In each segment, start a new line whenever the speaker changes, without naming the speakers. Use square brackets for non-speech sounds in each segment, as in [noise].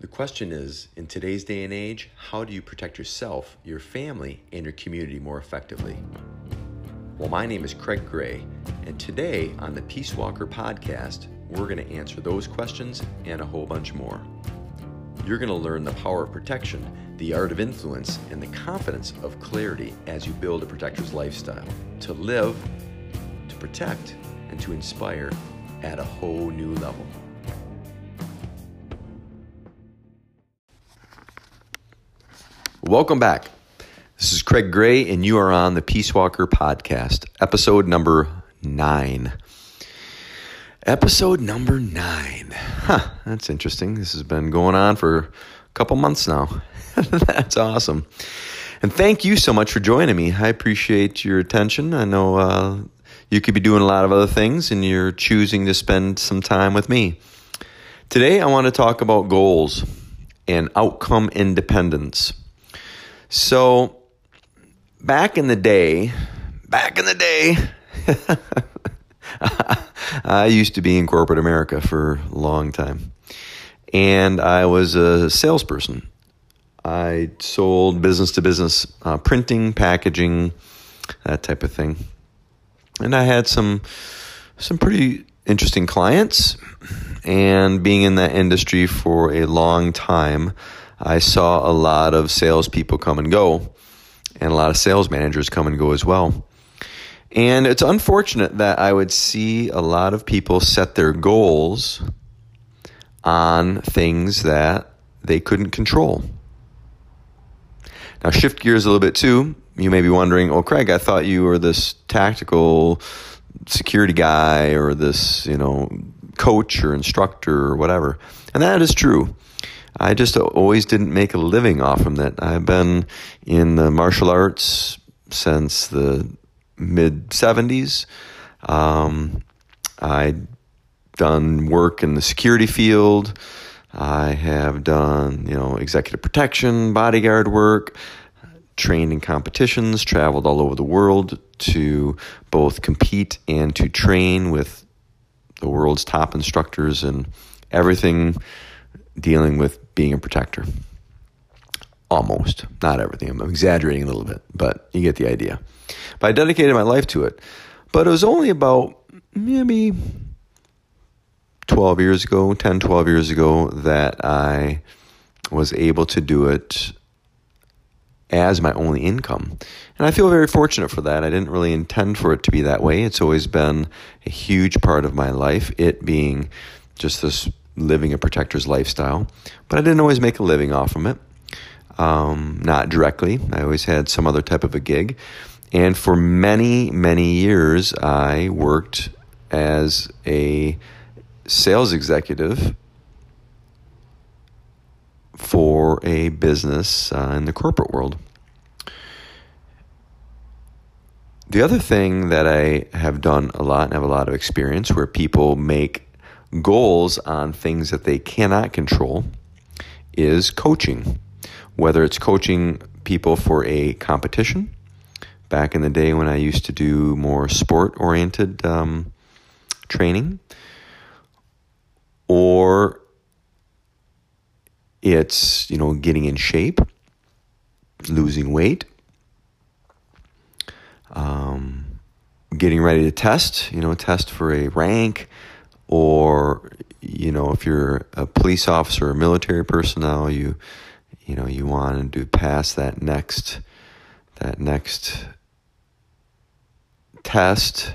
The question is in today's day and age, how do you protect yourself, your family, and your community more effectively? Well, my name is Craig Gray, and today on the Peace Walker podcast, we're going to answer those questions and a whole bunch more. You're going to learn the power of protection, the art of influence, and the confidence of clarity as you build a protector's lifestyle to live, to protect, and to inspire at a whole new level. Welcome back. This is Craig Gray, and you are on the Peace Walker podcast, episode number nine. Episode number nine. Huh, that's interesting. This has been going on for a couple months now. [laughs] that's awesome. And thank you so much for joining me. I appreciate your attention. I know uh, you could be doing a lot of other things, and you're choosing to spend some time with me. Today, I want to talk about goals and outcome independence. So, back in the day, back in the day, [laughs] I used to be in corporate America for a long time. And I was a salesperson. I sold business to business uh, printing, packaging, that type of thing. And I had some some pretty interesting clients. And being in that industry for a long time, I saw a lot of salespeople come and go, and a lot of sales managers come and go as well. And it's unfortunate that I would see a lot of people set their goals on things that they couldn't control. Now, shift gears a little bit too. You may be wondering, oh, Craig, I thought you were this tactical security guy or this, you know, coach or instructor or whatever. And that is true. I just always didn't make a living off from that. I've been in the martial arts since the mid 70s. Um, I'd done work in the security field. I have done, you know, executive protection, bodyguard work, trained in competitions, traveled all over the world to both compete and to train with the world's top instructors and everything dealing with being a protector. Almost, not everything. I'm exaggerating a little bit, but you get the idea. But I dedicated my life to it. But it was only about maybe 12 years ago, 10, 12 years ago, that I was able to do it as my only income. And I feel very fortunate for that. I didn't really intend for it to be that way. It's always been a huge part of my life, it being just this living a protector's lifestyle. But I didn't always make a living off from it. Um, not directly. I always had some other type of a gig. And for many, many years, I worked as a sales executive for a business uh, in the corporate world. The other thing that I have done a lot and have a lot of experience where people make goals on things that they cannot control is coaching. Whether it's coaching people for a competition, back in the day when I used to do more sport oriented um, training, or it's, you know, getting in shape, losing weight, um, getting ready to test, you know, test for a rank, or you know if you're a police officer or military personnel you you know you want to pass that next that next test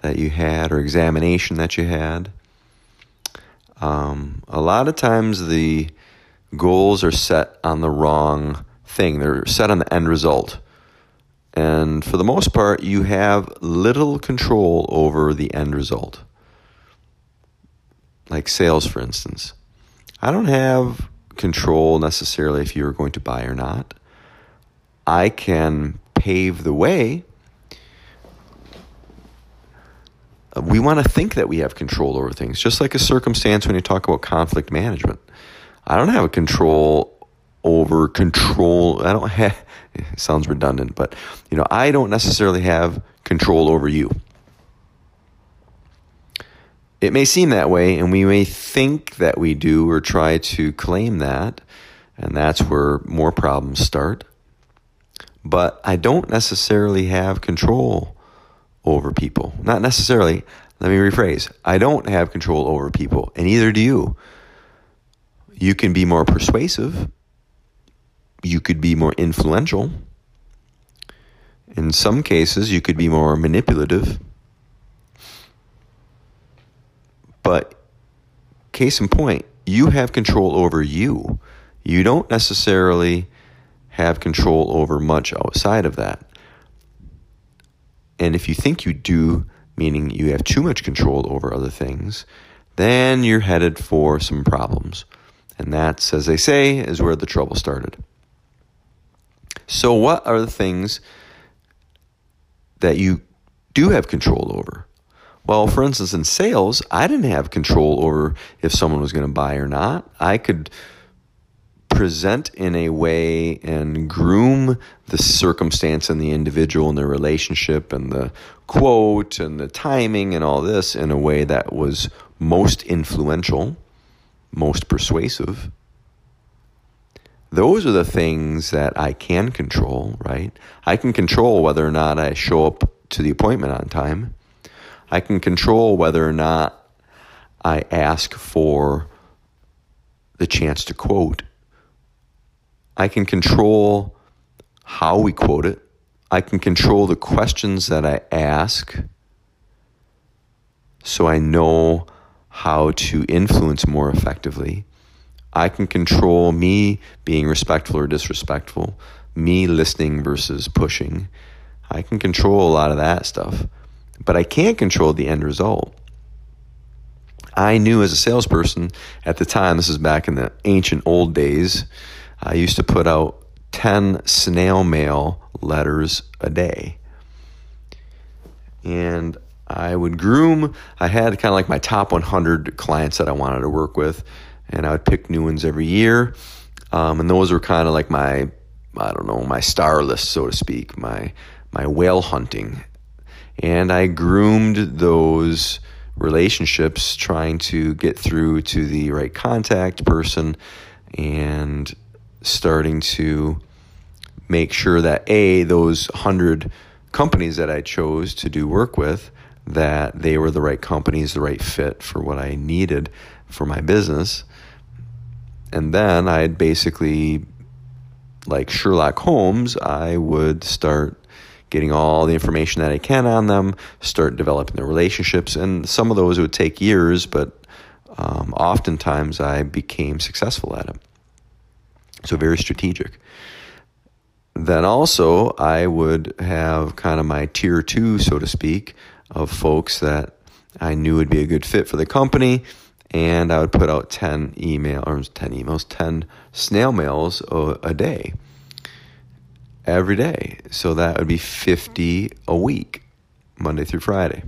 that you had or examination that you had. Um, a lot of times the goals are set on the wrong thing. They're set on the end result. And for the most part you have little control over the end result like sales, for instance. I don't have control necessarily if you're going to buy or not. I can pave the way. We want to think that we have control over things, just like a circumstance when you talk about conflict management. I don't have a control over control. I don't [laughs] have, it sounds redundant, but you know, I don't necessarily have control over you It may seem that way, and we may think that we do or try to claim that, and that's where more problems start. But I don't necessarily have control over people. Not necessarily. Let me rephrase. I don't have control over people, and neither do you. You can be more persuasive. You could be more influential. In some cases, you could be more manipulative. But case in point, you have control over you. You don't necessarily have control over much outside of that. And if you think you do, meaning you have too much control over other things, then you're headed for some problems. And that's, as they say, is where the trouble started. So, what are the things that you do have control over? Well, for instance, in sales, I didn't have control over if someone was going to buy or not. I could present in a way and groom the circumstance and the individual and the relationship and the quote and the timing and all this in a way that was most influential, most persuasive. Those are the things that I can control, right? I can control whether or not I show up to the appointment on time. I can control whether or not I ask for the chance to quote. I can control how we quote it. I can control the questions that I ask so I know how to influence more effectively. I can control me being respectful or disrespectful, me listening versus pushing. I can control a lot of that stuff but I can't control the end result. I knew as a salesperson at the time, this is back in the ancient old days, I used to put out 10 snail mail letters a day. And I would groom, I had kind of like my top 100 clients that I wanted to work with, and I would pick new ones every year. Um, and those were kind of like my, I don't know, my star list, so to speak, my, my whale hunting and I groomed those relationships trying to get through to the right contact person and starting to make sure that a those 100 companies that I chose to do work with that they were the right companies the right fit for what I needed for my business. And then I'd basically like Sherlock Holmes I would start getting all the information that I can on them, start developing the relationships. And some of those would take years, but um, oftentimes I became successful at it. So, very strategic. Then also, I would have kind of my tier two, so to speak, of folks that I knew would be a good fit for the company. And I would put out 10 email or 10 emails, 10 snail mails a, a day every day. So that would be 50 a week, Monday through Friday.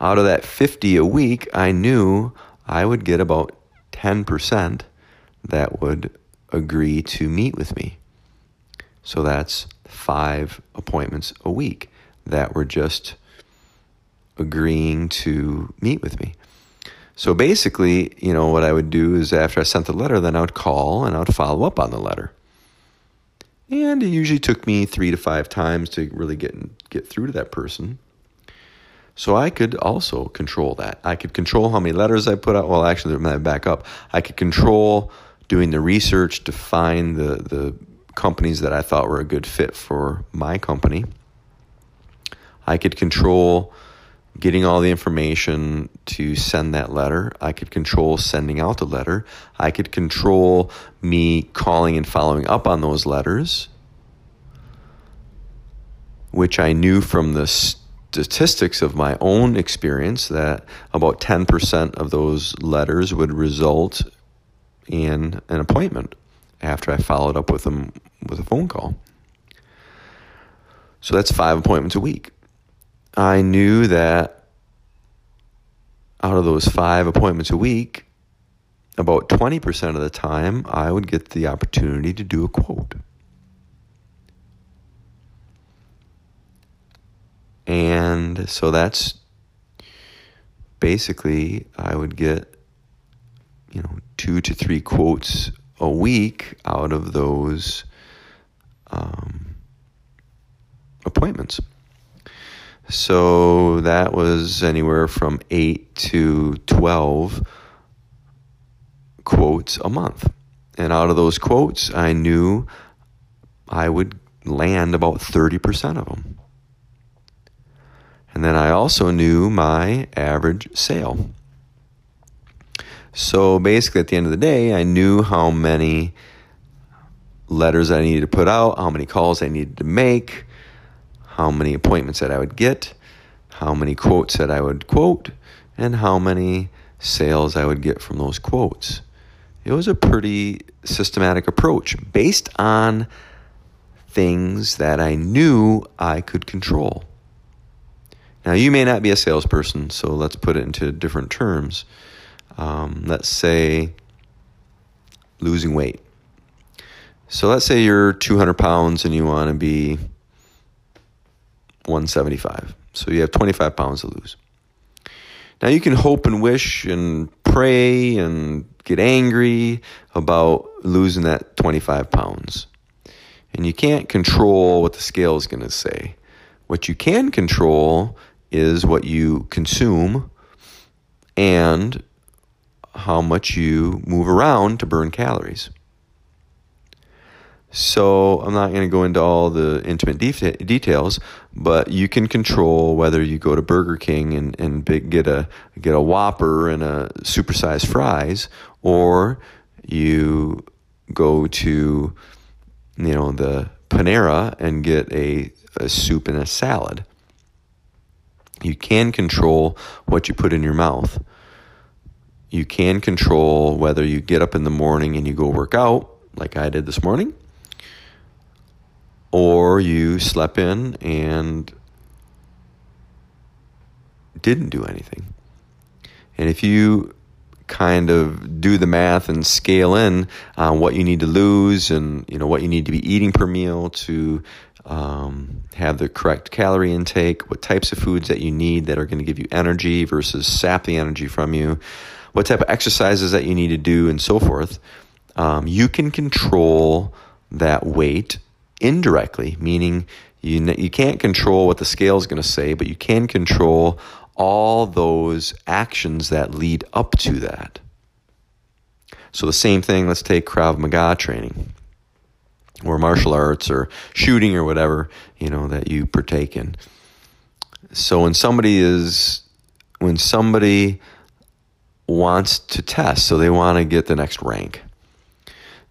Out of that 50 a week, I knew I would get about 10% that would agree to meet with me. So that's five appointments a week that were just agreeing to meet with me. So basically, you know, what I would do is after I sent the letter, then I would call and I would follow up on the letter. And it usually took me three to five times to really get get through to that person. So I could also control that. I could control how many letters I put out. Well, actually, let me back up. I could control doing the research to find the the companies that I thought were a good fit for my company. I could control getting all the information to send that letter. I could control sending out the letter. I could control me calling and following up on those letters, which I knew from the statistics of my own experience that about 10% of those letters would result in an appointment after I followed up with them with a phone call. So that's five appointments a week. I knew that out of those five appointments a week, about 20% of the time, I would get the opportunity to do a quote. And so that's basically I would get, you know, two to three quotes a week out of those um, appointments. So that was anywhere from 8 to 12 quotes a month. And out of those quotes, I knew I would land about 30% of them. And then I also knew my average sale. So basically, at the end of the day, I knew how many letters I needed to put out, how many calls I needed to make, how many appointments that I would get, how many quotes that I would quote, and how many sales I would get from those quotes. It was a pretty systematic approach based on things that I knew I could control. Now, you may not be a salesperson, so let's put it into different terms. Um, let's say losing weight. So let's say you're 200 pounds and you want to be 175. So you have 25 pounds to lose. Now you can hope and wish and pray and get angry about losing that 25 pounds. And you can't control what the scale is going to say. What you can control is what you consume and how much you move around to burn calories. So I'm not going to go into all the intimate de- details, but you can control whether you go to Burger King and, and big, get a get a Whopper and a supersized fries, or you go to you know the Panera and get a, a soup and a salad. You can control what you put in your mouth. You can control whether you get up in the morning and you go work out, like I did this morning, or you slept in and didn't do anything. And if you kind of do the math and scale in on what you need to lose and you know what you need to be eating per meal to um, have the correct calorie intake, what types of foods that you need that are going to give you energy versus sap the energy from you, what type of exercises that you need to do, and so forth. Um, you can control that weight indirectly, meaning you, you can't control what the scale is going to say, but you can control all those actions that lead up to that. So, the same thing, let's take Krav Maga training or martial arts or shooting or whatever, you know, that you partake in. So, when somebody is, when somebody wants to test, so they want to get the next rank,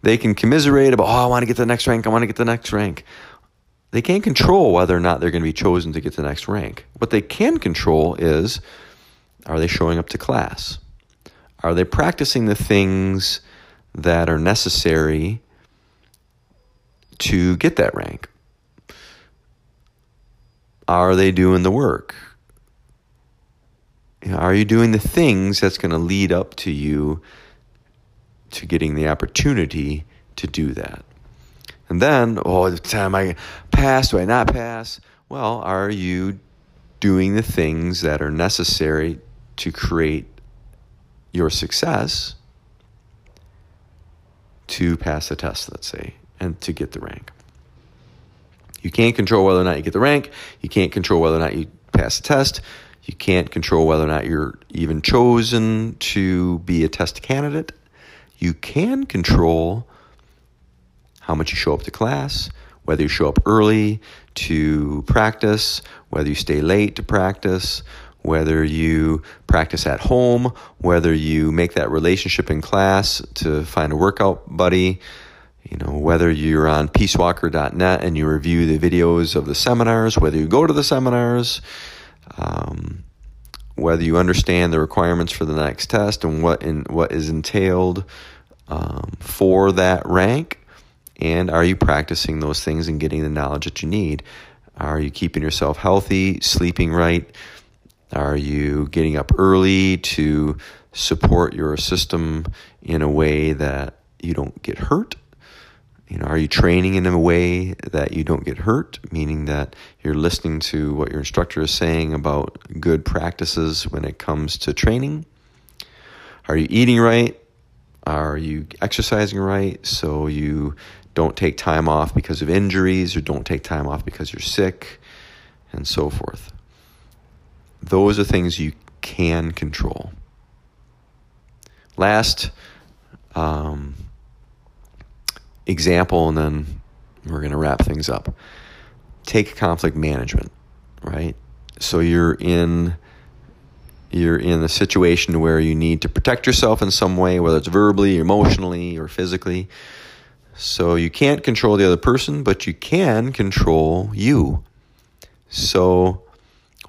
they can commiserate about, oh, I want to get the next rank, I want to get the next rank. They can't control whether or not they're going to be chosen to get the next rank. What they can control is are they showing up to class? Are they practicing the things that are necessary to get that rank? Are they doing the work? Are you doing the things that's going to lead up to you to getting the opportunity to do that. And then, oh, the time I pass, do I not pass? Well, are you doing the things that are necessary to create your success to pass the test, let's say, and to get the rank? You can't control whether or not you get the rank. You can't control whether or not you pass the test. You can't control whether or not you're even chosen to be a test candidate you can control how much you show up to class, whether you show up early to practice, whether you stay late to practice, whether you practice at home, whether you make that relationship in class to find a workout buddy, you know, whether you're on peacewalker.net and you review the videos of the seminars, whether you go to the seminars, um, whether you understand the requirements for the next test and what in, what is entailed um, for that rank, and are you practicing those things and getting the knowledge that you need? Are you keeping yourself healthy, sleeping right? Are you getting up early to support your system in a way that you don't get hurt? You know, are you training in a way that you don't get hurt, meaning that you're listening to what your instructor is saying about good practices when it comes to training? Are you eating right? Are you exercising right so you don't take time off because of injuries or don't take time off because you're sick and so forth? Those are things you can control. Last um, example, and then we're going to wrap things up. Take conflict management, right? So you're in you're in a situation where you need to protect yourself in some way, whether it's verbally, emotionally, or physically. So you can't control the other person, but you can control you. So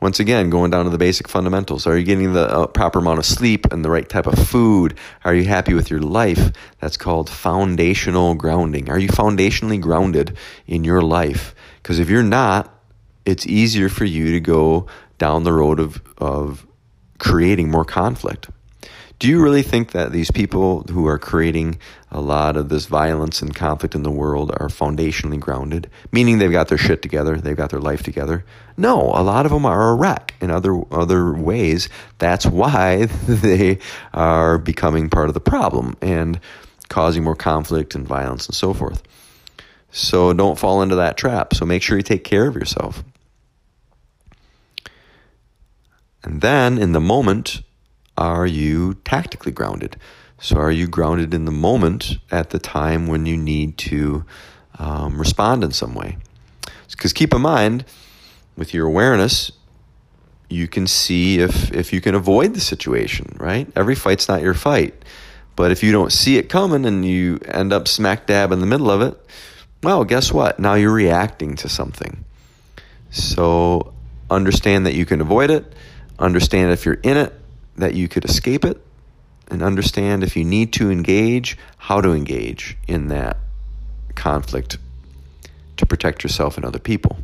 once again, going down to the basic fundamentals. Are you getting the uh, proper amount of sleep and the right type of food? Are you happy with your life? That's called foundational grounding. Are you foundationally grounded in your life? Because if you're not, it's easier for you to go down the road of, of creating more conflict. Do you really think that these people who are creating a lot of this violence and conflict in the world are foundationally grounded, meaning they've got their shit together, they've got their life together? No, a lot of them are a wreck in other other ways. That's why [laughs] they are becoming part of the problem and causing more conflict and violence and so forth. So don't fall into that trap. So make sure you take care of yourself. And then in the moment, are you tactically grounded? So, are you grounded in the moment at the time when you need to um, respond in some way? Because keep in mind, with your awareness, you can see if, if you can avoid the situation, right? Every fight's not your fight. But if you don't see it coming and you end up smack dab in the middle of it, well, guess what? Now you're reacting to something. So understand that you can avoid it. Understand if you're in it, that you could escape it and understand if you need to engage, how to engage in that conflict to protect yourself and other people.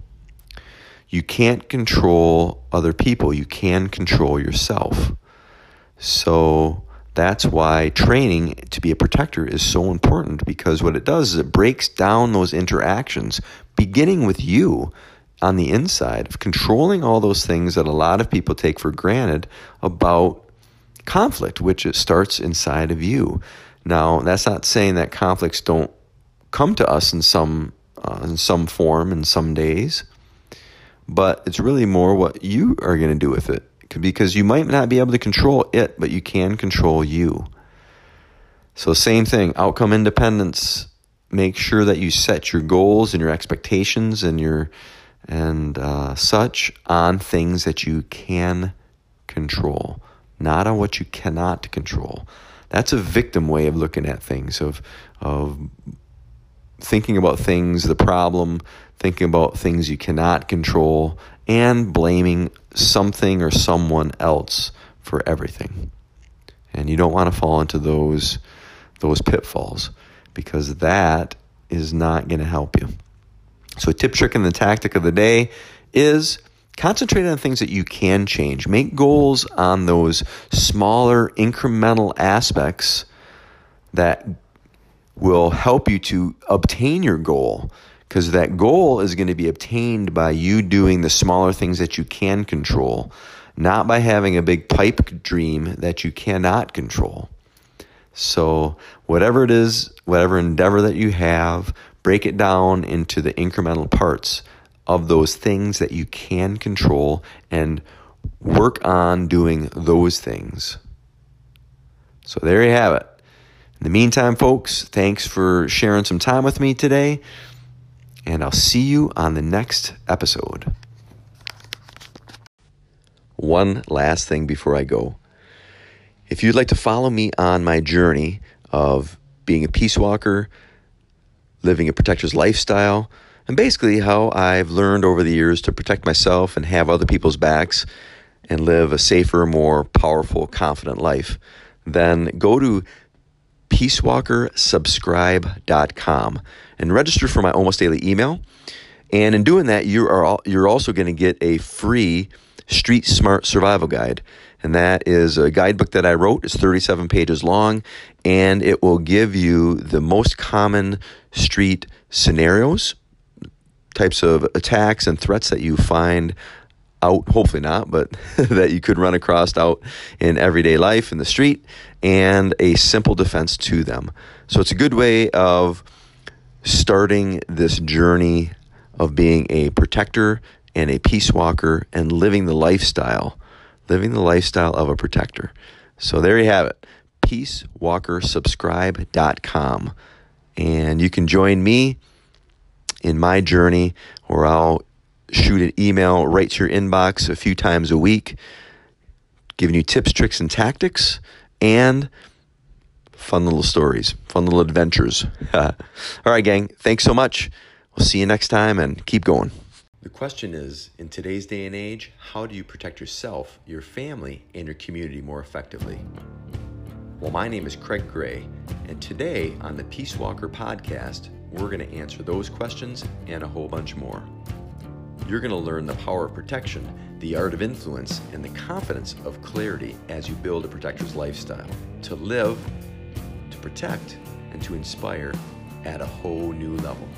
You can't control other people, you can control yourself. So that's why training to be a protector is so important because what it does is it breaks down those interactions, beginning with you on the inside of controlling all those things that a lot of people take for granted about conflict, which it starts inside of you. Now, that's not saying that conflicts don't come to us in some uh, in some form in some days, but it's really more what you are going to do with it because you might not be able to control it, but you can control you. So, same thing, outcome independence. Make sure that you set your goals and your expectations and your and uh, such on things that you can control not on what you cannot control. That's a victim way of looking at things, of, of thinking about things, the problem, thinking about things you cannot control, and blaming something or someone else for everything. And you don't want to fall into those, those pitfalls because that is not going to help you. So, a tip, trick, and the tactic of the day is Concentrate on things that you can change. Make goals on those smaller incremental aspects that will help you to obtain your goal because that goal is going to be obtained by you doing the smaller things that you can control, not by having a big pipe dream that you cannot control. So, whatever it is, whatever endeavor that you have, break it down into the incremental parts of those things that you can control and work on doing those things. So there you have it. In the meantime, folks, thanks for sharing some time with me today, and I'll see you on the next episode. One last thing before I go. If you'd like to follow me on my journey of being a peace walker, living a protector's lifestyle, and basically how I've learned over the years to protect myself and have other people's backs and live a safer, more powerful, confident life, then go to peacewalkersubscribe.com and register for my almost daily email. And in doing that, you are you're also going to get a free Street Smart Survival Guide. And that is a guidebook that I wrote. It's 37 pages long, and it will give you the most common street scenarios, types of attacks and threats that you find out, hopefully not, but [laughs] that you could run across out in everyday life in the street, and a simple defense to them. So it's a good way of starting this journey of being a protector and a peace walker and living the lifestyle, living the lifestyle of a protector. So there you have it, peacewalkersubscribe.com. And you can join me in my journey where I'll shoot an email right to your inbox a few times a week, giving you tips, tricks, and tactics, and fun little stories, fun little adventures. [laughs] All right, gang, thanks so much. We'll see you next time and keep going. The question is in today's day and age, how do you protect yourself, your family, and your community more effectively? Well, my name is Craig Gray, and today on the Peace Walker podcast, we're going to answer those questions and a whole bunch more. You're going to learn the power of protection, the art of influence, and the confidence of clarity as you build a protector's lifestyle to live, to protect, and to inspire at a whole new level.